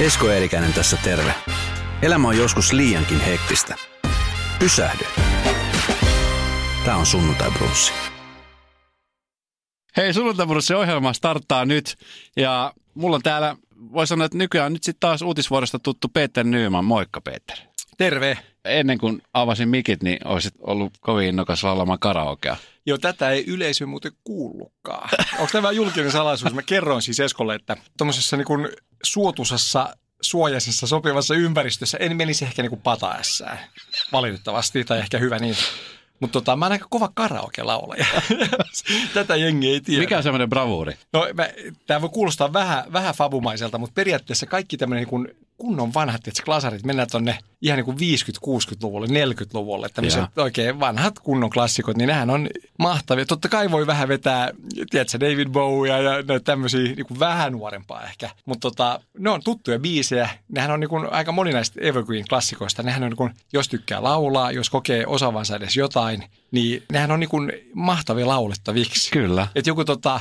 Esko Eerikäinen tässä terve. Elämä on joskus liiankin hektistä. Pysähdy. Tämä on Sunnuntai Brunssi. Hei, sunnuntaimurussi ohjelma starttaa nyt ja mulla on täällä, voi sanoa, että nykyään nyt sitten taas uutisvuorosta tuttu Peter Nyman. Moikka Peter. Terve. Ennen kuin avasin mikit, niin olisit ollut kovin innokas laulamaan karaokea. Joo, tätä ei yleisö muuten kuullutkaan. Onko tämä julkinen salaisuus? Mä kerroin siis Eskolle, että tuommoisessa niin suotusassa suojaisessa sopivassa ympäristössä en menisi ehkä niin pataessään, valitettavasti, tai ehkä hyvä niin. Mutta tota, mä oon aika kova karaoke-laulaja. Tätä jengi ei tiedä. Mikä on semmoinen bravuuri? No, tämä voi kuulostaa vähän, vähän fabumaiselta, mutta periaatteessa kaikki tämmöinen niin kunnon vanhat että klasarit, mennään tuonne ihan niin kuin 50-60-luvulle, 40-luvulle, tämmöiset oikein vanhat kunnon klassikot, niin nehän on mahtavia. Totta kai voi vähän vetää, tiedätkö, David Bowie ja näitä tämmöisiä niin kuin vähän nuorempaa ehkä, mutta tota, ne on tuttuja biisejä. Nehän on niin kuin aika moninaista Evergreen-klassikoista. Nehän on niin kuin, jos tykkää laulaa, jos kokee osaavansa edes jotain, niin nehän on niin kuin mahtavia laulettaviksi. Kyllä. Et joku tota,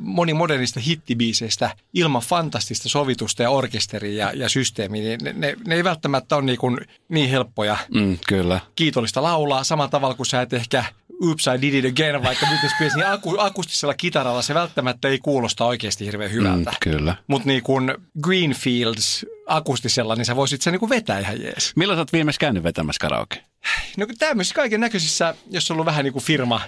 moni modernista hittibiiseistä ilman fantastista sovitusta ja orkesteria ja, ja systeemiä, niin ne, ne, ne ei välttämättä ole niin, kuin niin helppoja. Mm, kyllä. Kiitollista laulaa samalla tavalla kuin sä et ehkä Oops, I did it again, vaikka nyt niin aku, akustisella kitaralla se välttämättä ei kuulosta oikeasti hirveän hyvältä. Mm, kyllä. Mutta niin kuin Greenfields akustisella, niin sä voisit se niin kuin vetää ihan jees. Milloin sä oot viimeksi käynyt vetämässä karaoke? No tämmöisissä kaiken näköisissä, jos on ollut vähän niin kuin firma,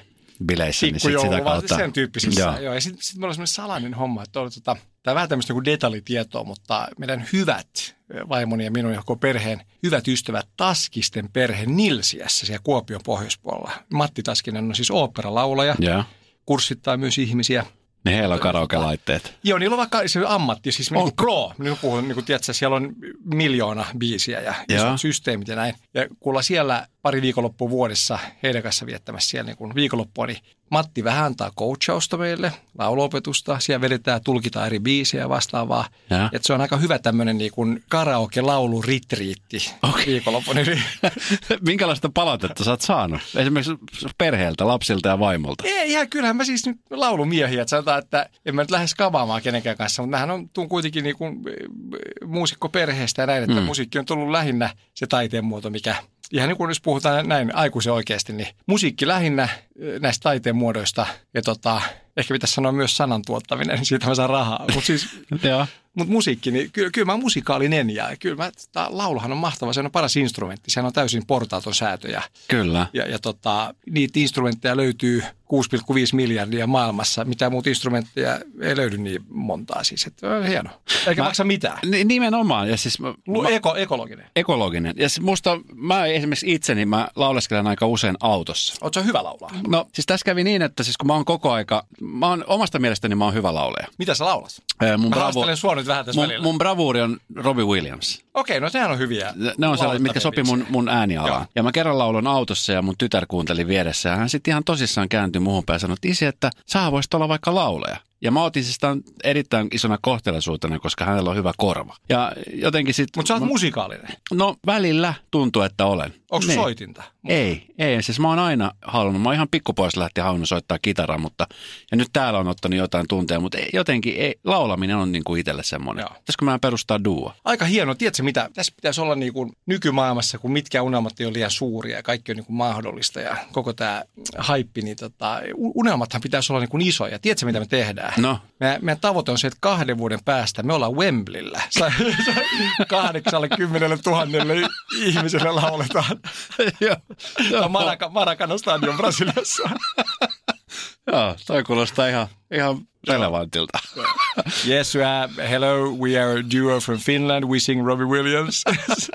bileissä, niin sit sitä kautta. sen tyyppisissä. Joo. Joo. Ja sitten sit meillä on semmoinen salainen homma, että on, tota, tämä on vähän tämmöistä niin detaljitietoa, mutta meidän hyvät vaimoni ja minun ja koko perheen hyvät ystävät Taskisten perhe Nilsiässä siellä Kuopion pohjoispuolella. Matti Taskinen on siis oopperalaulaja, ja. kurssittaa myös ihmisiä. Niin heillä on karaoke-laitteet. Joo, niillä on vaikka se ammatti, siis on. Niin pro, niin puhun, niin kuin tiedätkö, siellä on miljoona biisiä ja isot systeemit ja näin. Ja kuulla siellä pari viikonloppua vuodessa heidän kanssa viettämässä siellä niin viikonloppua, niin Matti vähän antaa coachausta meille, lauluopetusta. Siellä vedetään, tulkitaan eri biisejä ja vastaavaa. Ja. Et se on aika hyvä tämmöinen niin kuin karaoke-laulu-ritriitti okay. viikonloppuna. Minkälaista palautetta sä oot saanut? Esimerkiksi perheeltä, lapsilta ja vaimolta? Ei, ihan kyllähän mä siis nyt laulumiehiä. Että sanotaan, että en mä nyt lähde skavaamaan kenenkään kanssa, mutta mähän on, tuun kuitenkin niin kuin muusikko perheestä ja näin, että mm. musiikki on tullut lähinnä se taiteen muoto, mikä ihan niin kuin jos puhutaan näin aikuisen oikeasti, niin musiikki lähinnä näistä taiteen muodoista ja tota, ehkä pitäisi sanoa myös sanan tuottaminen, niin siitä mä saan rahaa. Mutta siis, mut musiikki, niin kyllä, kyllä mä musikaalinen ja kyllä mä, lauluhan on mahtava, se on paras instrumentti, sehän on täysin portaaton säätö. Ja, kyllä. Ja, ja tota, niitä instrumentteja löytyy 6,5 miljardia maailmassa. Mitä muut instrumentteja ei löydy niin montaa siis. Että on hieno. Eikä mä, maksa mitään. Nimenomaan. Ja siis, mä, Eko, ekologinen. Ekologinen. Ja siis musta, mä esimerkiksi itseni, mä lauleskelen aika usein autossa. Oletko hyvä laulaa? No siis tässä kävi niin, että siis kun mä oon koko aika, mä oon omasta mielestäni mä oon hyvä laulaja. Mitä sä laulat? Ee, mun mä bravu... sua nyt vähän tässä mun, välillä. mun bravuuri on Robbie Williams. Okei, no sehän on hyviä. Ne on sellaiset, mitkä sopi mun, mun äänialaan. Ja mä kerran laulun autossa ja mun tytär kuunteli vieressä ja hän sitten ihan tosissaan kääntyi muuhun päin sanoi, että isi, että sä voisit olla vaikka lauleja. Ja mä otin siis tämän erittäin isona kohtelaisuutena, koska hänellä on hyvä korva. Ja jotenkin sit... Mutta sä oot mä... musikaalinen. No välillä tuntuu, että olen. Onko niin. soitinta? Ei, ei. Siis mä oon aina halunnut, mä oon ihan pikkupois lähti halunnut soittaa kitaraa, mutta ja nyt täällä on ottanut jotain tunteja, mutta ei, jotenkin ei, laulaminen on niin kuin itselle semmoinen. Pitäisikö mä perustaa duo? Aika hieno. Tiedätkö mitä? Tässä pitäisi olla niin kuin nykymaailmassa, kun mitkä unelmat ei ole liian suuria ja kaikki on niin kuin mahdollista ja koko tämä haippi, niin tota, unelmathan pitäisi olla niin kuin isoja. Tiedätkö mitä me tehdään? No. Meidän, meidän tavoite on se, että kahden vuoden päästä me ollaan Wembleyllä. 80 tuhannelle ihmiselle lauletaan. Joo. Maracana Stadion Brasiliassa. Joo, toi kuulostaa ihan, ihan relevantilta. yes, uh, hello, we are a duo from Finland, we sing Robbie Williams.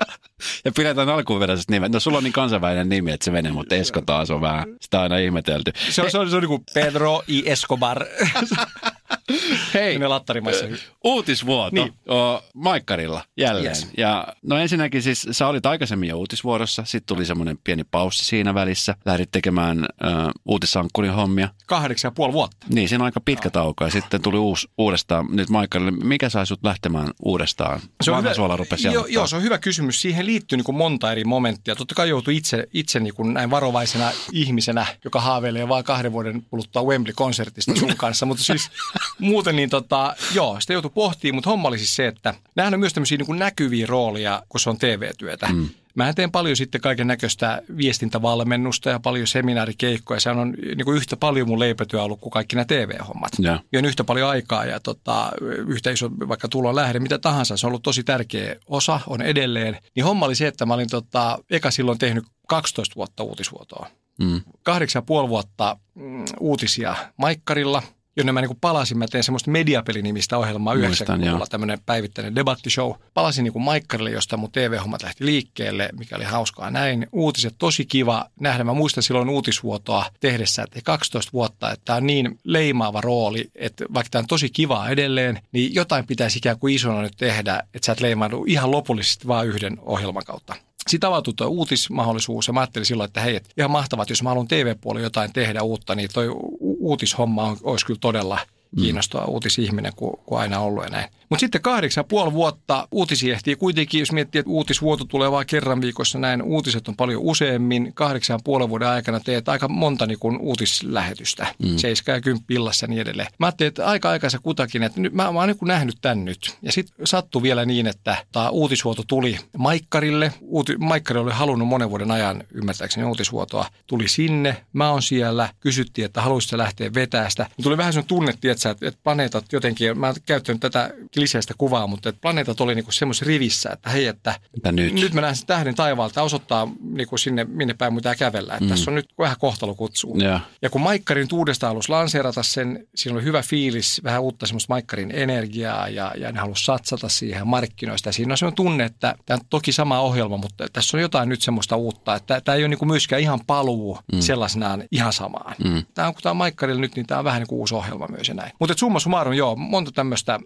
ja pidetään alkuperäisestä nimet. No sulla on niin kansainvälinen nimi, että se menee, mutta Esko taas on vähän, sitä on aina ihmetelty. Se on, se on, se on niin kuin Pedro y Escobar. Hei, lattarimaissa. uutisvuoto niin. o, Maikkarilla jälleen. Yes. Ja no ensinnäkin siis sä olit aikaisemmin jo uutisvuorossa, sitten tuli semmoinen pieni paussi siinä välissä. Lähdit tekemään ö, uutisankkurin hommia. Kahdeksan ja puoli vuotta. Niin, siinä on aika pitkä tauko ja sitten tuli uus, uudestaan nyt Maikkarille. Mikä sai sut lähtemään uudestaan? Se on hyvä, suola rupesi jo, joo, se on hyvä kysymys. Siihen liittyy niin kuin monta eri momenttia. Totta kai joutuu itse, itse niin kuin näin varovaisena ihmisenä, joka haaveilee vain kahden vuoden kuluttua Wembley-konsertista sun kanssa, mutta siis muuten niin tota, joo, sitä joutui pohtimaan, mutta homma oli siis se, että nämähän on myös tämmöisiä niin näkyviä roolia, kun se on TV-työtä. Mm. Mä teen paljon sitten kaiken näköistä viestintävalmennusta ja paljon seminaarikeikkoja. Se on niin kuin yhtä paljon mun leipätyö ollut kuin kaikki nämä TV-hommat. Ja, ja on yhtä paljon aikaa ja tota, yhtä iso vaikka tulon lähde, mitä tahansa. Se on ollut tosi tärkeä osa, on edelleen. Niin homma oli se, että mä olin tota, eka silloin tehnyt 12 vuotta uutisvuotoa. Mm. Kahdeksan ja puoli vuotta mm, uutisia Maikkarilla – jonne mä niin palasin. Mä tein semmoista mediapelinimistä ohjelmaa 90-luvulla, tämmöinen päivittäinen debattishow. Palasin niin Maikkarille, josta mun TV-hommat lähti liikkeelle, mikä oli hauskaa näin. Uutiset tosi kiva nähdä. Mä muistan silloin uutisvuotoa tehdessä, että 12 vuotta, että tämä on niin leimaava rooli, että vaikka tämä on tosi kiva edelleen, niin jotain pitäisi ikään kuin isona nyt tehdä, että sä et leimaannu ihan lopullisesti vain yhden ohjelman kautta. Sitten avautui tuo uutismahdollisuus ja mä ajattelin silloin, että hei, että ihan mahtavat, jos mä haluan TV-puolella jotain tehdä uutta, niin toi uutishomma on, olisi kyllä todella Mm. kiinnostava uutisihminen kuin, kuin aina ollut ja näin. Mutta sitten kahdeksan puoli vuotta uutisia ehtii kuitenkin, jos miettii, että uutisvuoto tulee vain kerran viikossa näin, uutiset on paljon useammin. Kahdeksan puolen vuoden aikana teet aika monta niin kuin uutislähetystä, mm. seiska ja kymppi illassa ja niin edelleen. Mä ajattelin, että aika aikansa kutakin, että nyt, mä, mä oon niin nähnyt tämän nyt. Ja sitten sattui vielä niin, että tämä uutisvuoto tuli Maikkarille. Uuti, Maikkari oli halunnut monen vuoden ajan, ymmärtääkseni uutisvuotoa, tuli sinne. Mä oon siellä, kysyttiin, että haluaisitko lähteä vetää sitä. Tuli vähän sellainen tunne, että, että planeetat jotenkin, mä oon käyttänyt tätä kliseistä kuvaa, mutta että planeetat oli niinku semmoisessa rivissä, että hei, että nyt? nyt mä näen sen tähden taivaalta osoittaa niinku sinne, minne päin mitä kävellä. Että mm. Tässä on nyt vähän kohtalo kutsuu. Ja. ja kun Maikkarin uudestaan halusi lanseerata sen, siinä oli hyvä fiilis, vähän uutta semmoista Maikkarin energiaa ja, ja ne halusi satsata siihen markkinoista. Ja siinä on semmoinen tunne, että tämä on toki sama ohjelma, mutta tässä on jotain nyt semmoista uutta, että tämä ei ole niinku myöskään ihan paluu mm. sellaisenaan ihan samaan. Mm. Tämä on, kun tämä on Maikkarilla nyt, niin tämä on vähän niin kuin uusi ohjelma myös ja näin. Mutta summa summarum, joo, monta tämmöistä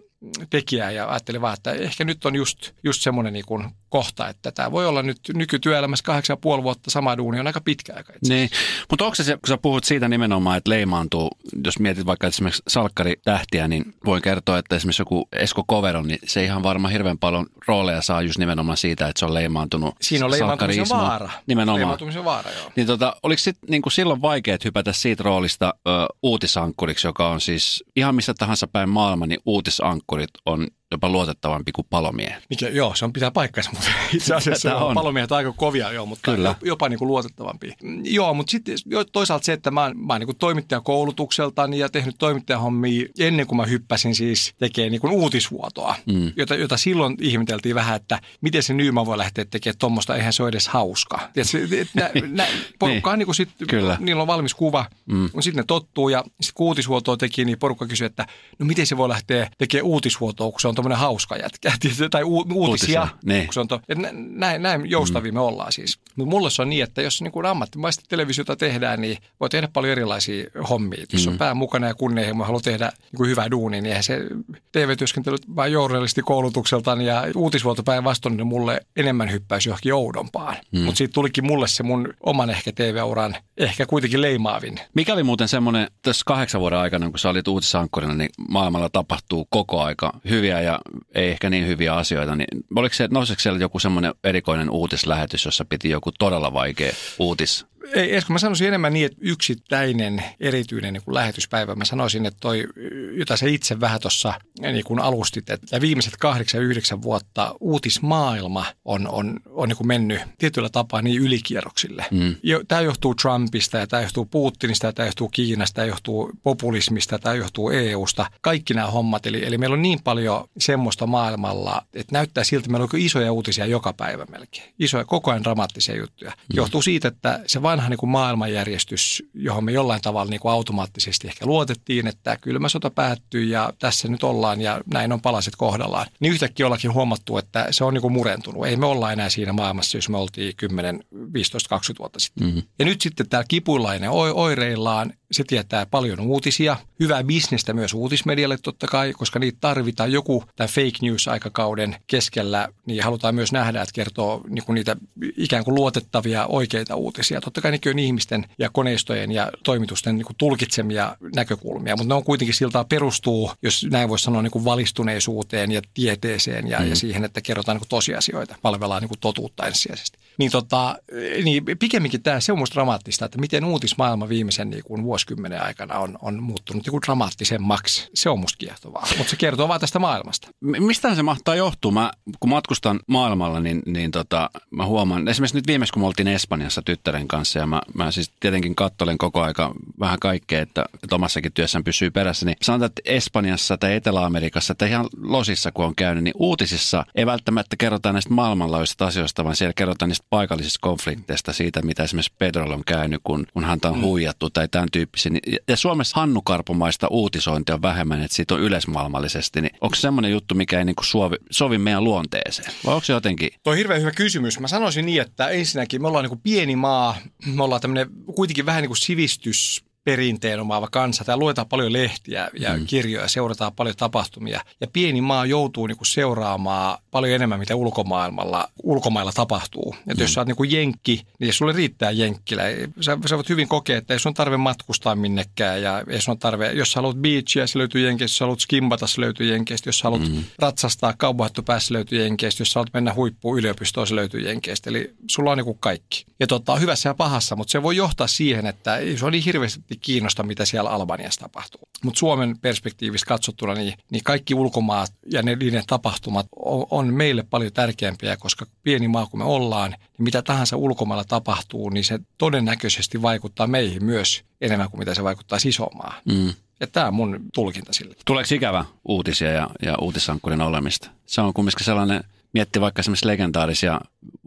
tekijää ja ajattelin vaan, että ehkä nyt on just, just semmoinen niin kuin kohta, että tämä voi olla nyt nykytyöelämässä kahdeksan ja puoli vuotta sama duuni on aika pitkä aika Niin, mutta onko se, kun sä puhut siitä nimenomaan, että leimaantuu, jos mietit vaikka esimerkiksi salkkari tähtiä, niin voin kertoa, että esimerkiksi joku Esko Koveron, niin se ihan varmaan hirveän paljon rooleja saa just nimenomaan siitä, että se on leimaantunut Siinä on leimaantumisen vaara. Nimenomaan. Leimaantumisen vaara, joo. Niin tota, oliko sit, niin kuin silloin vaikea hypätä siitä roolista ö, uutisankkuriksi, joka on siis ihan missä tahansa päin maailma, niin uutisankkurit on jopa luotettavampi kuin palomiehet. Mikä, joo, se on pitää paikkansa, mutta itse asiassa on. palomiehet aika kovia, joo, mutta Kyllä. jopa niin kuin luotettavampi. Joo, mutta sitten toisaalta se, että mä, mä oon niin toimittajakoulutukseltani ja tehnyt toimittajahommia ennen kuin mä hyppäsin siis tekemään niin kuin uutisvuotoa, mm. jota, jota silloin ihmeteltiin vähän, että miten se Nyman voi lähteä tekemään tuommoista, eihän se ole edes hauska. nä, porukka niin. niin kuin sit, Kyllä. niillä on valmis kuva, mm. sitten ne tottuu ja sitten kun uutisvuotoa teki, niin porukka kysyi, että no miten se voi lähteä tekemään uutisvuotoa, kun se on tuommoinen hauska jätkä, tai u- uutisia. uutisia niin. se on to, että näin, näin joustavia mm. me ollaan siis. Mutta mulle se on niin, että jos niin kuin ammattimaista televisiota tehdään, niin voi tehdä paljon erilaisia hommia. Jos mm. on pää mukana ja kunnianhimo haluaa tehdä niin kuin hyvää duunia, niin eihän se TV-työskentely vain journalisti koulutukseltaan ja uutisvuotopäin vastoin niin mulle enemmän hyppäisi johonkin oudompaan. Mm. Mutta siitä tulikin mulle se mun oman ehkä TV-uran ehkä kuitenkin leimaavin. Mikä oli muuten semmoinen, tässä kahdeksan vuoden aikana, kun sä olit uutisankkurina, niin maailmalla tapahtuu koko aika hyviä ja ei ehkä niin hyviä asioita, niin oliko se, nousiko siellä joku semmoinen erikoinen uutislähetys, jossa piti joku todella vaikea uutis ei, Esko, mä sanoisin enemmän niin, että yksittäinen erityinen niin kuin lähetyspäivä. Mä sanoisin, että toi, jota sä itse vähän tuossa niin kuin alustit, että viimeiset kahdeksan, yhdeksän vuotta uutismaailma on, on, on niin kuin mennyt tietyllä tapaa niin ylikierroksille. Mm. Tämä johtuu Trumpista ja tämä johtuu Putinista ja tämä johtuu Kiinasta, tämä johtuu populismista, tämä johtuu EUsta. Kaikki nämä hommat. Eli, eli meillä on niin paljon semmoista maailmalla, että näyttää siltä, että meillä on isoja uutisia joka päivä melkein. Isoja, koko ajan dramaattisia juttuja. Mm. Johtuu siitä, että se vanha niin kuin maailmanjärjestys, johon me jollain tavalla niin kuin automaattisesti ehkä luotettiin, että kylmä sota päättyy ja tässä nyt ollaan ja näin on palaset kohdallaan. Niin yhtäkkiä ollakin huomattu, että se on niin kuin murentunut. Ei me olla enää siinä maailmassa, jos me oltiin 10, 15, 20 vuotta sitten. Mm-hmm. Ja nyt sitten tämä kipuilainen oireillaan se tietää paljon uutisia, hyvää bisnestä myös uutismedialle totta kai, koska niitä tarvitaan joku tämän fake news-aikakauden keskellä, niin halutaan myös nähdä, että kertoo niin kuin niitä ikään kuin luotettavia oikeita uutisia. Totta kai nekin on ihmisten ja koneistojen ja toimitusten niin kuin tulkitsemia näkökulmia, mutta ne on kuitenkin siltä perustuu, jos näin voisi sanoa, niin kuin valistuneisuuteen ja tieteeseen ja, mm. ja siihen, että kerrotaan niin kuin tosiasioita, palvellaan niin kuin totuutta ensisijaisesti. Niin, tota, niin pikemminkin tämä, se on musta dramaattista, että miten uutismaailma viimeisen niin kuin vuosikymmenen aikana on, on muuttunut joku dramaattisemmaksi. Se on musta kiehtovaa, mutta se kertoo vaan tästä maailmasta. Mistä se mahtaa johtua? Mä, kun matkustan maailmalla, niin, niin tota, mä huomaan, esimerkiksi nyt viimeksi kun me oltiin Espanjassa tyttären kanssa ja mä, mä siis tietenkin kattelen koko aika vähän kaikkea, että, että omassakin työssään pysyy perässä, niin sanotaan, että Espanjassa tai Etelä-Amerikassa tai ihan losissa kun on käynyt, niin uutisissa ei välttämättä kerrota näistä maailmanlaajuisista asioista, vaan siellä kerrotaan niistä paikallisista konflikteista, siitä mitä esimerkiksi Pedrolla on käynyt, kun, kun häntä on mm. huijattu tai tämän tyyppisiä. Ja Suomessa Hannu Karpomaista uutisointia on vähemmän, että siitä on yleismaailmallisesti. Niin onko se semmoinen juttu, mikä ei niin kuin sovi, sovi meidän luonteeseen? Vai onko se jotenkin? Tuo on hirveän hyvä kysymys. Mä sanoisin niin, että ensinnäkin me ollaan niin kuin pieni maa, me ollaan tämmöinen kuitenkin vähän niin kuin sivistys perinteen omaava kansa. Täällä luetaan paljon lehtiä ja mm. kirjoja, seurataan paljon tapahtumia. Ja pieni maa joutuu niin kuin seuraamaan paljon enemmän, mitä ulkomaailmalla, ulkomailla tapahtuu. Että mm. jos sä oot niin kuin jenkki, niin jos sulle riittää jenkkilä, sä, sä voit hyvin kokea, että ei sun tarve matkustaa minnekään. Ja ei sun tarve, jos sä haluat beachia, se löytyy jenkeistä. Jos sä haluat skimbata, se löytyy jenkeistä. Jos sä haluat mm. ratsastaa kaubahattu päässä, löytyy jenkeistä. Jos sä haluat mennä huippuun yliopistoon, se löytyy jenkeistä. Eli sulla on niin kuin kaikki. Ja tota, hyvässä ja pahassa, mutta se voi johtaa siihen, että se on niin hirveästi kiinnosta, mitä siellä Albaniassa tapahtuu. Mutta Suomen perspektiivistä katsottuna, niin, niin kaikki ulkomaat ja ne, niiden tapahtumat on, on meille paljon tärkeämpiä, koska pieni maa kun me ollaan, niin mitä tahansa ulkomailla tapahtuu, niin se todennäköisesti vaikuttaa meihin myös enemmän kuin mitä se vaikuttaa isomaan. Mm. Ja tämä on mun tulkinta sille. Tuleeko ikävä uutisia ja, ja uutisankkurin olemista? Se on kumminkin sellainen, mietti vaikka esimerkiksi legendaarisia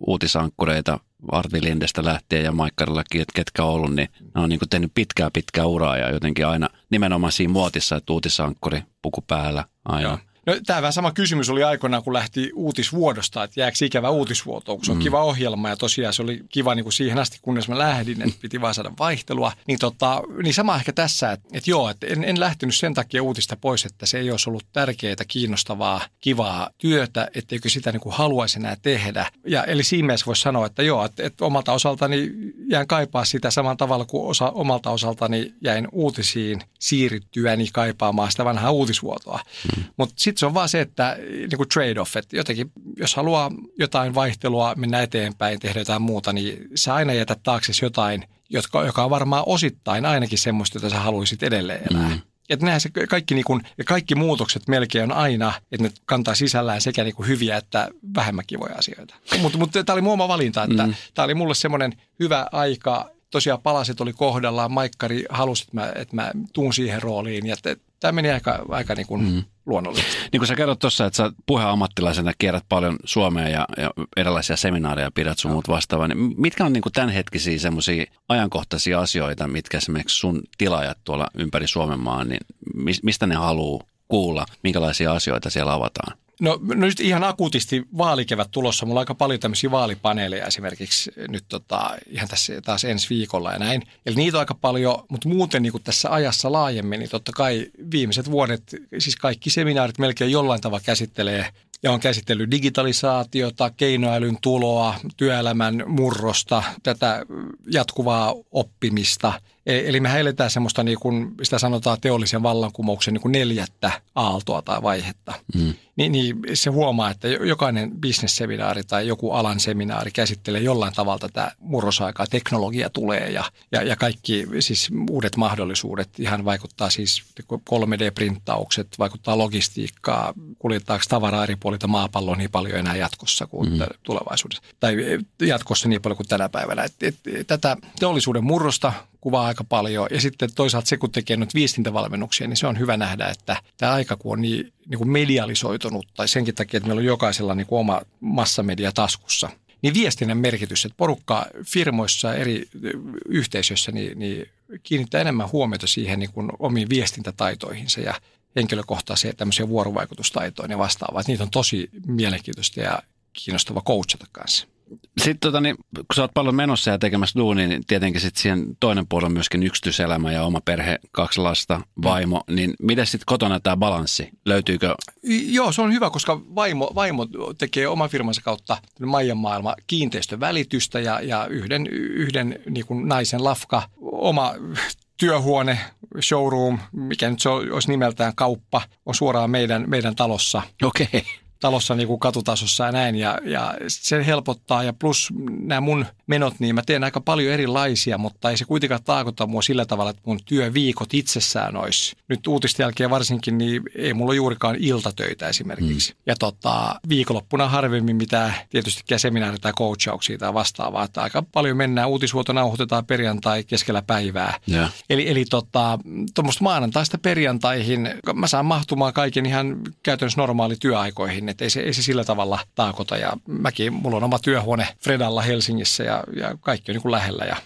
uutisankkureita, Arvi Lindestä lähtien ja Maikkarillakin, että ketkä on ollut, niin ne on niin kuin tehnyt pitkää pitkää uraa ja jotenkin aina nimenomaan siinä muotissa, että uutisankkuri puku päällä aina. Joo. No, tämä vähän sama kysymys oli aikoinaan, kun lähti uutisvuodosta, että jääkö ikävä uutisvuoto, kun se on mm. kiva ohjelma ja tosiaan se oli kiva niin kuin siihen asti, kunnes mä lähdin, että piti vaan saada vaihtelua. Niin, tota, niin sama ehkä tässä, että, että joo, että en, en lähtenyt sen takia uutista pois, että se ei olisi ollut tärkeää, kiinnostavaa, kivaa työtä, etteikö sitä niin kuin haluaisi enää tehdä. Ja eli siinä mielessä voisi sanoa, että joo, että, että omalta osaltani jään kaipaa sitä samalla tavalla kuin osa, omalta osaltani jäin uutisiin siirryttyäni kaipaamaan sitä vanhaa uutisvuotoa. Mm. Mutta sitten se on vaan se, että niin kuin trade-off, että jotenkin, jos haluaa jotain vaihtelua, mennä eteenpäin, tehdä jotain muuta, niin sä aina jätät taakse jotain, jotka, joka on varmaan osittain ainakin semmoista, jota sä haluaisit edelleen elää. Mm. Että se kaikki, niin kuin, kaikki muutokset melkein on aina, että ne kantaa sisällään sekä niin kuin hyviä että vähemmän kivoja asioita. Mutta mut, tämä oli mun oma valinta, että mm. tämä oli mulle semmoinen hyvä aika. Tosiaan palaset oli kohdallaan, Maikkari halusi, että mä, että mä tuun siihen rooliin. Ja tämä meni aika, aika niin kuin mm luonnollisesti. Niin kuin sä kerrot tuossa, että sä puheammattilaisena kierrät paljon Suomea ja, ja erilaisia seminaareja pidät sun no. muut vastaavaa, niin mitkä on niin kuin tämänhetkisiä semmoisia ajankohtaisia asioita, mitkä esimerkiksi sun tilaajat tuolla ympäri Suomen maan, niin mistä ne haluaa kuulla, minkälaisia asioita siellä avataan? No, no nyt ihan akuutisti vaalikevät tulossa. Mulla on aika paljon tämmöisiä vaalipaneeleja esimerkiksi nyt tota, ihan tässä taas ensi viikolla ja näin. Eli niitä on aika paljon, mutta muuten niin kuin tässä ajassa laajemmin, niin totta kai viimeiset vuodet, siis kaikki seminaarit melkein jollain tavalla käsittelee ja on käsitellyt digitalisaatiota, keinoälyn tuloa, työelämän murrosta, tätä jatkuvaa oppimista – eli me eletään semmoista, niin kuin sitä sanotaan teollisen vallankumouksen niin kuin neljättä aaltoa tai vaihetta. Mm. Ni, niin se huomaa, että jokainen bisnesseminaari tai joku alan seminaari käsittelee jollain tavalla tätä murrosaikaa. Teknologia tulee ja, ja, ja kaikki siis uudet mahdollisuudet. Ihan vaikuttaa siis 3D-printtaukset, vaikuttaa logistiikkaa, kuljettaako tavaraa eri puolilta maapalloa niin paljon enää jatkossa kuin mm. tulevaisuudessa. Tai jatkossa niin paljon kuin tänä päivänä. Et, et, tätä teollisuuden murrosta kuvaa aika paljon. Ja sitten toisaalta se, kun tekee nyt viestintävalmennuksia, niin se on hyvä nähdä, että tämä aika kun on niin, niin kuin medialisoitunut, tai senkin takia, että meillä on jokaisella niin kuin oma massamedia taskussa, niin viestinnän merkitys, että porukka firmoissa eri yhteisöissä niin, niin kiinnittää enemmän huomiota siihen niin kuin omiin viestintätaitoihinsa ja henkilökohtaisia tämmöisiä vuorovaikutustaitoja ja vastaavaa. Niitä on tosi mielenkiintoista ja kiinnostava coachata kanssa. Sitten tota, niin, kun sä oot paljon menossa ja tekemässä duunia, niin tietenkin sitten siihen toinen puoli on myöskin yksityiselämä ja oma perhe, kaksi lasta, vaimo. Mm. Niin miten sitten kotona tämä balanssi? Löytyykö? Joo, se on hyvä, koska vaimo, vaimo tekee oman firmansa kautta Maijan maailma kiinteistövälitystä ja, ja yhden, yhden niin kuin naisen lafka, oma työhuone, showroom, mikä nyt se olisi nimeltään kauppa, on suoraan meidän, meidän talossa. Okei. Okay talossa niin kuin katutasossa ja näin ja, ja se helpottaa ja plus nämä mun menot, niin mä teen aika paljon erilaisia, mutta ei se kuitenkaan taakota mua sillä tavalla, että mun työviikot itsessään olisi. Nyt uutisten jälkeen varsinkin, niin ei mulla juurikaan iltatöitä esimerkiksi. Mm. Ja tota, viikonloppuna harvemmin mitään tietysti seminaaria tai coachauksia tai vastaavaa, että aika paljon mennään, uutisvuoto nauhoitetaan perjantai keskellä päivää. Yeah. Eli, eli tota, tuommoista maanantaista perjantaihin mä saan mahtumaan kaiken ihan käytännössä normaali työaikoihin, että ei se, ei se sillä tavalla taakota. Ja mäkin, mulla on oma työhuone Fredalla Helsingissä ja, ja kaikki on niin kuin lähellä ja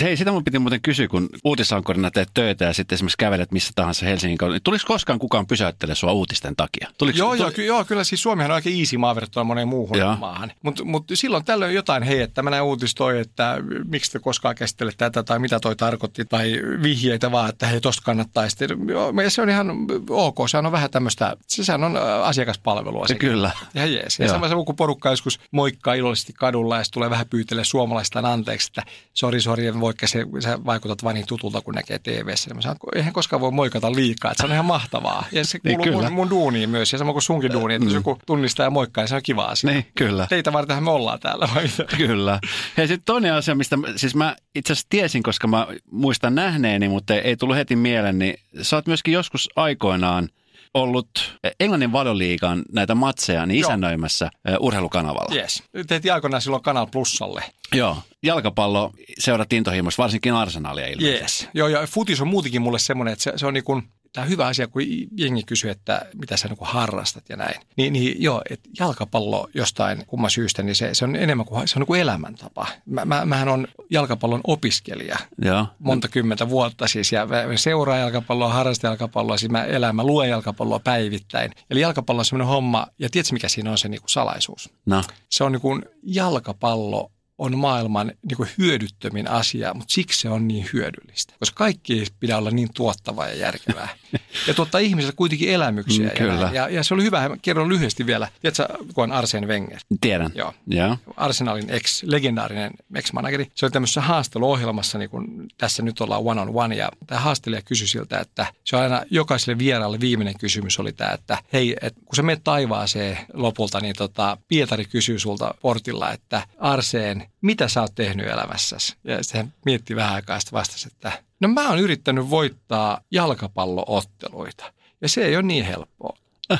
Hei, sitä mun piti muuten kysyä, kun uutisankorina teet töitä ja sitten esimerkiksi kävelet missä tahansa Helsingin kautta. Niin tuliko koskaan kukaan pysäyttele sua uutisten takia? Tuliko, joo, tuli... joo, ky- joo, kyllä siis Suomihan on aika easy maa verrattuna moneen muuhun joo. maahan. Mutta mut silloin tällöin jotain, hei, että mä näin uutistoi, että miksi te koskaan käsittelet tätä tai mitä toi tarkoitti tai vihjeitä vaan, että hei, tosta kannattaa. Sitten, joo, se on ihan ok, se on vähän tämmöistä, sehän on asiakaspalvelua. Sekin. Kyllä. Ja jees. Ja sama kun porukka joskus moikkaa iloisesti kadulla ja tulee vähän pyytele suomalaistaan anteeksi, että sori, sori, arjen, vaikka se, sä vaikutat vain niin tutulta, kun näkee TV-ssä. Niin mä sanon, eihän koskaan voi moikata liikaa, että se on ihan mahtavaa. Ja se niin, kuuluu mun, mun duuniin myös, ja sama kuin sunkin duuni, että mm. jos joku tunnistaa ja moikkaa, niin se on kiva asia. Niin, kyllä. Teitä vartenhan me ollaan täällä. Vai Kyllä. Hei, sitten toinen asia, mistä siis mä itse asiassa tiesin, koska mä muistan nähneeni, mutta ei tullut heti mieleen, niin sä oot myöskin joskus aikoinaan – ollut Englannin valioliigan näitä matseja niin isännöimässä Joo. urheilukanavalla. Yes. Tehtiin aikoinaan silloin Kanal Plusalle. Joo. Jalkapallo seurat intohimoista, varsinkin arsenaalia ilmeisesti. Yes. Joo, ja futis on muutenkin mulle semmoinen, että se, se on niin kuin tämä on hyvä asia, kun jengi kysyy, että mitä sä niin harrastat ja näin. Niin, niin joo, että jalkapallo jostain kumman syystä, niin se, se on enemmän kuin, se on niin kuin elämäntapa. Mä, mä, mähän on jalkapallon opiskelija ja. monta kymmentä vuotta siis, ja mä seuraan jalkapalloa, harrastan jalkapalloa, siis mä elän, mä luen jalkapalloa päivittäin. Eli jalkapallo on semmoinen homma, ja tiedätkö mikä siinä on se niin kuin salaisuus? No. Se on niin kuin jalkapallo on maailman niin kuin hyödyttömin asia, mutta siksi se on niin hyödyllistä. Koska kaikki ei pidä olla niin tuottavaa ja järkevää. ja tuottaa ihmisille kuitenkin elämyksiä. Mm, kyllä. Ja, ja, ja, se oli hyvä, kerron lyhyesti vielä. Tiedätkö, kun on Arsene Wenger? Tiedän. Joo. Yeah. Arsenalin ex, legendaarinen ex-manageri. Se oli tämmöisessä haasteluohjelmassa, niin kuin tässä nyt ollaan one on one. Ja tämä haastelija kysyi siltä, että se on aina jokaiselle vieraalle viimeinen kysymys oli tämä, että hei, et kun sä menet taivaaseen lopulta, niin tota, Pietari kysyy sulta portilla, että Arseen, mitä sä oot tehnyt elämässäsi? Ja sitten mietti vähän aikaa ja vastasi, että no mä oon yrittänyt voittaa jalkapallootteluita. Ja se ei ole niin helppoa.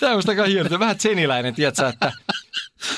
Tämä on aika hieno. Vähän seniläinen, tiedätkö, että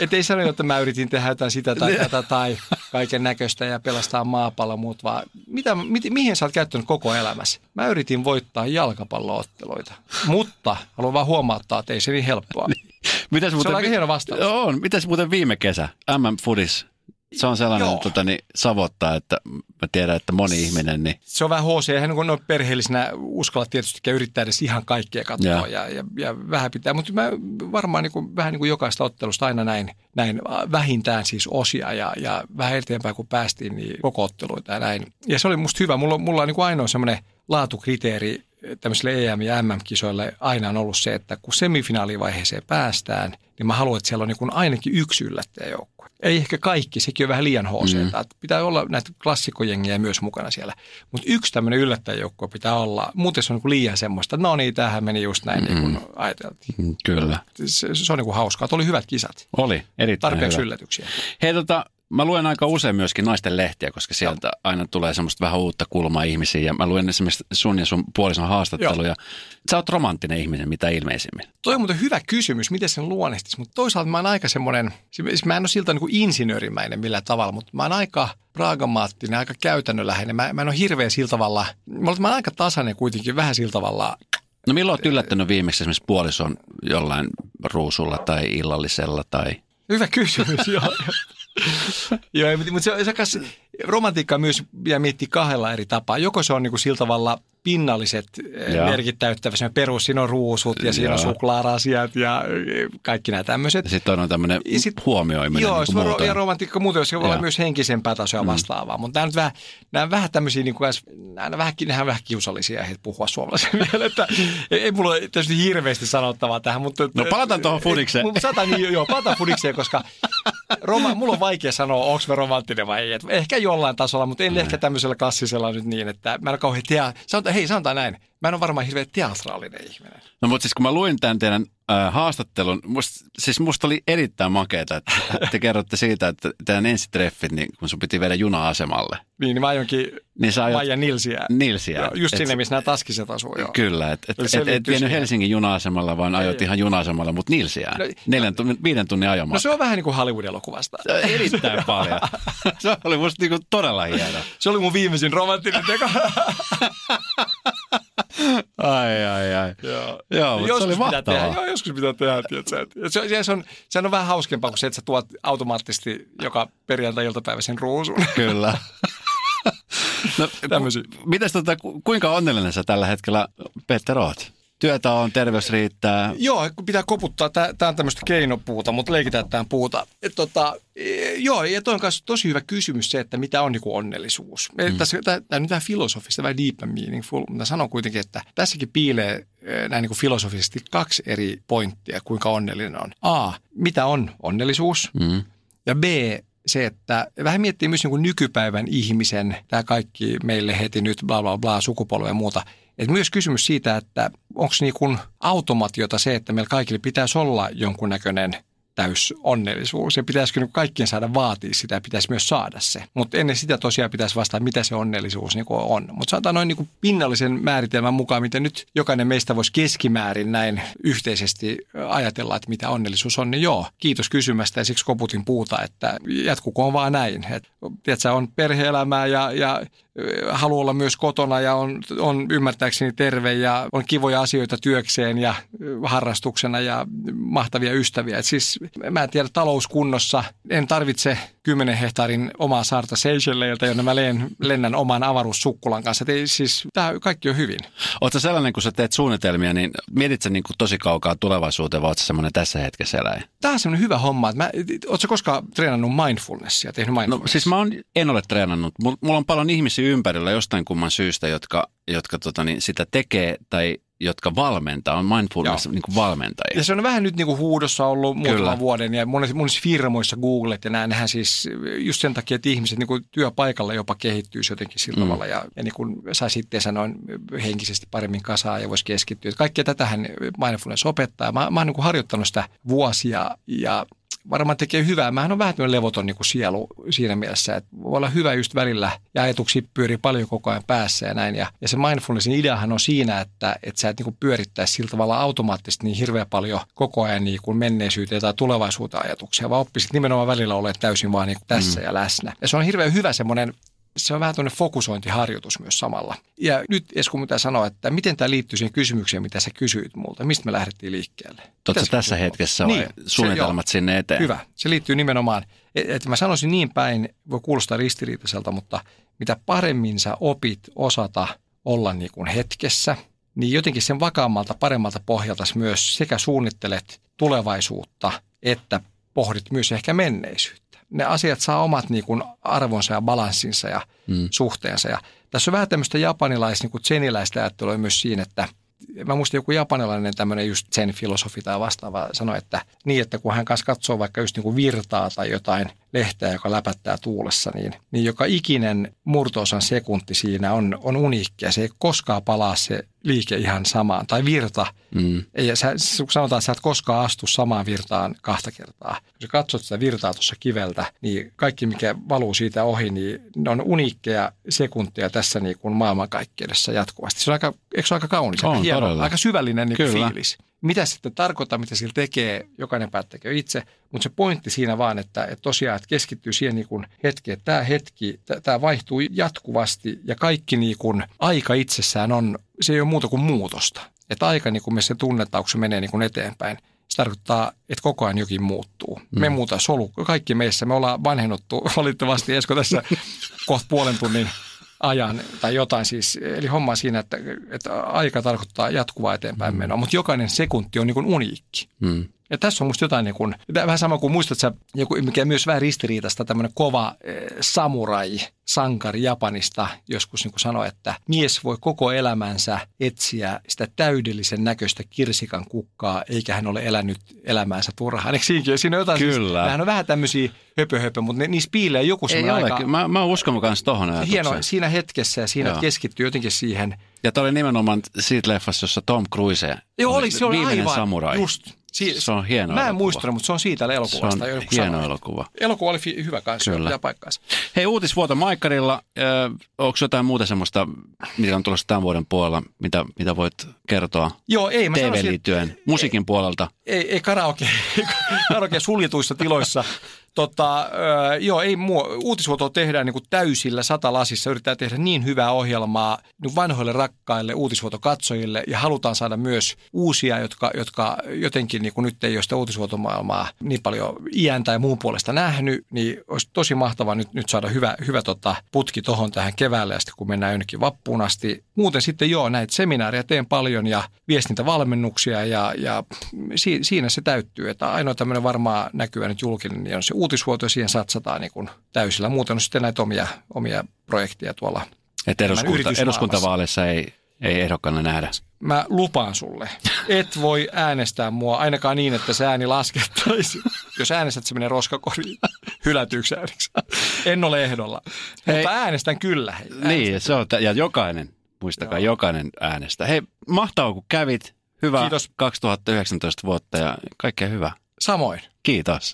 et ei sano, että mä yritin tehdä jotain sitä tai tätä tai kaiken näköistä ja pelastaa maapallo muut, vaan mitä, mi, mihin sä oot käyttänyt koko elämässä? Mä yritin voittaa jalkapallootteluita, mutta haluan vaan huomauttaa, että ei se niin helppoa. Mitäs muuten, se on aika hieno vastaus. On. Mitäs muuten viime kesä, MM Fudis, se on sellainen Joo. tota, niin, savottaa, että mä tiedän, että moni ihminen... Niin... Se on vähän HC, eihän kun on perheellisenä uskalla tietysti yrittää edes ihan kaikkea katsoa ja, ja, ja, ja vähän pitää. Mutta mä varmaan niin kuin, vähän niin kuin jokaista ottelusta aina näin, näin vähintään siis osia ja, ja vähän eteenpäin kun päästiin, niin koko otteluita ja näin. Ja se oli musta hyvä. Mulla, mulla on niin kuin ainoa semmoinen laatukriteeri tämmöisille EM- ja MM-kisoille aina on ollut se, että kun semifinaalivaiheeseen päästään, niin mä haluan, että siellä on niin kuin ainakin yksi yllättäjäjoukko. Ei ehkä kaikki, sekin on vähän liian HC. Mm. Pitää olla näitä klassikojengiä myös mukana siellä. Mutta yksi tämmöinen yllättäjäjoukko pitää olla. Muuten se on niin liian semmoista, no niin, tämähän meni just näin mm. niin kuin ajateltiin. Mm, kyllä. Se, se on niin kuin hauskaa. Oli hyvät kisat. Oli, erittäin Tarpeeksi hyvä. yllätyksiä. Hei tota, Mä luen aika usein myöskin naisten lehtiä, koska sieltä Joo. aina tulee semmoista vähän uutta kulmaa ihmisiin. Ja mä luen esimerkiksi sun ja sun puolison haastatteluja. Joo. Sä oot romanttinen ihminen, mitä ilmeisimmin. Toi on muuten hyvä kysymys, miten sen luonnehtis. Mutta toisaalta mä oon aika semmoinen, siis mä en ole siltä niin kuin insinöörimäinen millään tavalla, mutta mä oon aika pragmaattinen, aika käytännönläheinen. Mä, mä en ole hirveä sillä tavalla, mä oon aika tasainen kuitenkin, vähän sillä tavalla No milloin olet yllättänyt viimeksi esimerkiksi puolison jollain ruusulla tai illallisella tai... Hyvä kysymys, joo. Joo, mutta se, se kanssa, romantiikkaa myös ja miettii kahdella eri tapaa. Joko se on niin kuin sillä tavalla pinnalliset eh, ja. merkit täyttävä se perus, siinä on ruusut ja siinä ja. on suklaarasiat ja eh, kaikki nämä tämmöiset. Ja sitten on tämmöinen sit, huomioiminen. Joo, niin ro- ja romantiikka muuten, jos olla myös henkisempää tasoa mm. vastaavaa. Mm. Mutta nämä, nyt vähän, nämä on vähän tämmöisiä, niin kuin, nämä, vähän, nämä on vähän kiusallisia heitä puhua suomalaisen vielä. Että, ei, ei mulla ole tietysti hirveästi sanottavaa tähän. Mutta, no palataan tuohon fudikseen. Sata, niin, joo, palataan fudikseen, koska Roma, mulla on vaikea sanoa, onko me romanttinen vai ei. Et ehkä jollain tasolla, mutta en mm. ehkä tämmöisellä klassisella nyt niin, että mä en ole kauhean tea- sanotaan, hei sanotaan näin, mä en ole varmaan hirveän teatraalinen ihminen. No mutta siis kun mä luin tämän teidän äh, haastattelun. Must, siis musta oli erittäin makeeta, että te kerrotte siitä, että teidän ensitreffit, niin kun sun piti viedä juna-asemalle. Niin, niin mä ajonkin niin sä ajot... Nilsiä. Nilsiä. Joo, just et, sinne, missä nämä taskiset asuu. Joo. Kyllä, että et, et, et vienyt Helsingin juna-asemalla, vaan ajot ihan juna-asemalla, mutta Nilsiä. No, Neljän tunnin, viiden tunnin ajomatka. No se on vähän niin kuin Hollywood-elokuvasta. Erittäin paljon. se oli musta niin kuin todella hieno. Se oli mun viimeisin romanttinen teko. ai, ai, ai. Joo, Joo mutta se oli mahtavaa. Tehdä. Joo, joskus pitää tehdä. Tiedätkö? Se, se, se, on, se on vähän hauskempaa kuin se, että sä tuot automaattisesti joka perjantai-iltapäivä sen ruusun. Kyllä. no, ku, mitäs tota, kuinka onnellinen sä tällä hetkellä, Petter, oot? Työtä on, terveys riittää. Joo, pitää koputtaa. Tämä on tämmöistä keinopuuta, mutta leikitään tämän puuta. Et tota, e, joo, ja toi on myös tosi hyvä kysymys se, että mitä on niin onnellisuus. Mm. Tämä on nyt vähän filosofista, vähän deep and meaningful, mutta sanon kuitenkin, että tässäkin piilee e, näin niin filosofisesti kaksi eri pointtia, kuinka onnellinen on. A, mitä on onnellisuus? Mm. Ja B, se, että vähän miettii myös niin kuin nykypäivän ihmisen, tämä kaikki meille heti nyt bla bla bla sukupolve ja muuta – et myös kysymys siitä, että onko niin automatiota se, että meillä kaikille pitäisi olla jonkunnäköinen täys onnellisuus ja pitäisikö niin kaikkien saada vaatia sitä ja pitäisi myös saada se. Mutta ennen sitä tosiaan pitäisi vastata, mitä se onnellisuus niin on. Mutta sanotaan noin niin pinnallisen määritelmän mukaan, miten nyt jokainen meistä voisi keskimäärin näin yhteisesti ajatella, että mitä onnellisuus on, niin joo, kiitos kysymästä ja siksi koputin puuta, että jatkukoon vaan näin. Et, tiedätkö, on perheelämää ja, ja haluaa olla myös kotona ja on, on ymmärtääkseni terve ja on kivoja asioita työkseen ja harrastuksena ja mahtavia ystäviä. Et siis mä en tiedä talouskunnossa, en tarvitse 10 hehtaarin omaa saarta Seychelleiltä, jonne mä leen, lennän oman avaruussukkulan kanssa. Et siis tämä kaikki on hyvin. Oletko sellainen, kun sä teet suunnitelmia, niin mietit sä niin kuin tosi kaukaa tulevaisuuteen, vai oletko semmoinen tässä hetkessä eläjä? Tämä on semmoinen hyvä homma. Että mä, ootko koskaan treenannut mindfulnessia, tehnyt mindfulnessia? No, siis mä on, en ole treenannut. Mulla on paljon ihmisiä ympärillä jostain kumman syystä, jotka, jotka tota, niin sitä tekee tai jotka valmentaa, on mindfulness niin kuin valmentajia. Ja se on vähän nyt niin kuin huudossa ollut muutaman vuoden ja monissa, monissa firmoissa Googlet ja näin, siis just sen takia, että ihmiset niin kuin työpaikalla jopa kehittyisi jotenkin sillä mm. tavalla ja, ja niin kuin sai sitten sanoin henkisesti paremmin kasaa ja voisi keskittyä. Kaikkea tätähän mindfulness opettaa. Mä, mä oon niin kuin harjoittanut sitä vuosia ja varmaan tekee hyvää. Mähän on vähän levoton niin kuin sielu siinä mielessä, että voi olla hyvä just välillä ja ajatuksia pyörii paljon koko ajan päässä ja näin. Ja, ja se mindfulnessin ideahan on siinä, että, että sä et niin kuin pyörittäisi sillä tavalla automaattisesti niin hirveän paljon koko ajan niin kuin menneisyyteen tai tulevaisuuteen ajatuksia, vaan oppisit nimenomaan välillä olemaan täysin vaan niin kuin tässä mm. ja läsnä. Ja se on hirveän hyvä semmoinen se on vähän tuonne fokusointiharjoitus myös samalla. Ja nyt Esku mitä sanoa, että miten tämä liittyy siihen kysymykseen, mitä sä kysyit multa, mistä me lähdettiin liikkeelle. Totta tässä hetkessä niin, suunnitelmat se, sinne eteen? Hyvä. Se liittyy nimenomaan, että mä sanoisin niin päin, voi kuulostaa ristiriitaiselta, mutta mitä paremmin sä opit osata olla niin kuin hetkessä, niin jotenkin sen vakaammalta, paremmalta pohjalta myös sekä suunnittelet tulevaisuutta, että pohdit myös ehkä menneisyyttä ne asiat saa omat niin kuin arvonsa ja balanssinsa ja mm. suhteensa. Ja tässä on vähän tämmöistä japanilais, niin kuin zeniläistä ajattelua myös siinä, että mä muistin joku japanilainen tämmöinen just zen-filosofi tai vastaava sanoi, että niin, että kun hän kanssa katsoo vaikka just niin kuin virtaa tai jotain lehteä, joka läpättää tuulessa, niin, niin joka ikinen murtoosan sekunti siinä on, on uniikkia. Se ei koskaan palaa se liike ihan samaan. Tai virta. Mm. Ei, sä, sanotaan, että sä et koskaan astu samaan virtaan kahta kertaa. Kun sä katsot sitä virtaa tuossa kiveltä, niin kaikki mikä valuu siitä ohi, niin ne on uniikkeja sekuntia tässä niin kuin maailmankaikkeudessa jatkuvasti. Se on aika, eikö se ole aika kaunis, on, aika hieno, aika syvällinen niin fiilis. Mitä sitten tarkoittaa, mitä sillä tekee, jokainen päättäkö itse, mutta se pointti siinä vaan, että, että tosiaan että keskittyy siihen niin kuin hetkeen, että tämä hetki, tämä vaihtuu jatkuvasti ja kaikki niin kuin aika itsessään on, se ei ole muuta kuin muutosta. Että aika niin kuin me se tunnetaan, kun se menee niin kuin eteenpäin, se tarkoittaa, että koko ajan jokin muuttuu. Mm. Me muuta solu, kaikki meissä, me ollaan vanhennuttu valitettavasti Esko tässä kohta puolen tunnin ajan tai jotain siis. Eli homma siinä, että, että aika tarkoittaa jatkuvaa eteenpäin menoa, mutta jokainen sekunti on niin kuin uniikki. Mm. Ja tässä on musta jotain niin kuin, vähän sama kuin muistat sä, mikä myös vähän ristiriitasta, tämmöinen kova eh, samurai, sankari Japanista joskus niin kuin sanoi, että mies voi koko elämänsä etsiä sitä täydellisen näköistä kirsikan kukkaa, eikä hän ole elänyt elämäänsä turhaan. Eikö siinä, siinä on jotain, siis- Kyllä. Siis, on vähän tämmöisiä höpö, höpö mutta ne, niissä piilee joku semmoinen aika... Mä, mä uskon myös tohon Hieno, siinä hetkessä ja siinä keskittyy jotenkin siihen – ja tämä oli nimenomaan siitä leffassa, jossa Tom Cruise Joo, oli, se oli viimeinen aivan, samurai. Just. Si- se on hieno Mä en muistanut, mutta se on siitä elokuvasta. Se on hieno sanoin. elokuva. Elokuva oli fi- hyvä kanssa, Kyllä. paikkaansa. Hei, uutisvuoto Maikkarilla. Äh, onko jotain muuta semmoista, mitä on tulossa tämän vuoden puolella, mitä, mitä voit kertoa Joo, ei, mä TV liittyen, musiikin ei, puolelta? Ei, ei karaoke, karaoke suljetuissa tiloissa Tota, joo, ei muu. Uutisvuotoa tehdään niin kuin täysillä satalasissa. Yritetään tehdä niin hyvää ohjelmaa niin vanhoille rakkaille uutisvuotokatsojille ja halutaan saada myös uusia, jotka, jotka jotenkin niin nyt ei ole sitä uutisvuotomaailmaa niin paljon iän tai muun puolesta nähnyt, niin olisi tosi mahtavaa nyt, nyt saada hyvä, hyvä tota putki tuohon tähän keväälle ja sitten kun mennään jonnekin vappuun asti. Muuten sitten joo, näitä seminaaria teen paljon ja viestintävalmennuksia ja, ja si, siinä se täyttyy. Että ainoa tämmöinen varmaan näkyvä nyt julkinen niin on se uutisvuoto siihen satsataan niin kuin täysillä. Muuten on sitten näitä omia, omia projekteja tuolla Että eduskunta, eduskuntavaaleissa ei, ei ehdokkaana nähdä. Mä lupaan sulle, et voi äänestää mua ainakaan niin, että se ääni laskettaisiin. Jos äänestät, se menee roskakoriin hylätyksi. En ole ehdolla, hei. mutta äänestän kyllä. Hei, äänestän niin, kyllä. se on, ja jokainen, muistakaa, Joo. jokainen äänestää. Hei, mahtavaa kun kävit. Hyvä Kiitos. 2019 vuotta ja kaikkea hyvää. Samoin. Kiitos.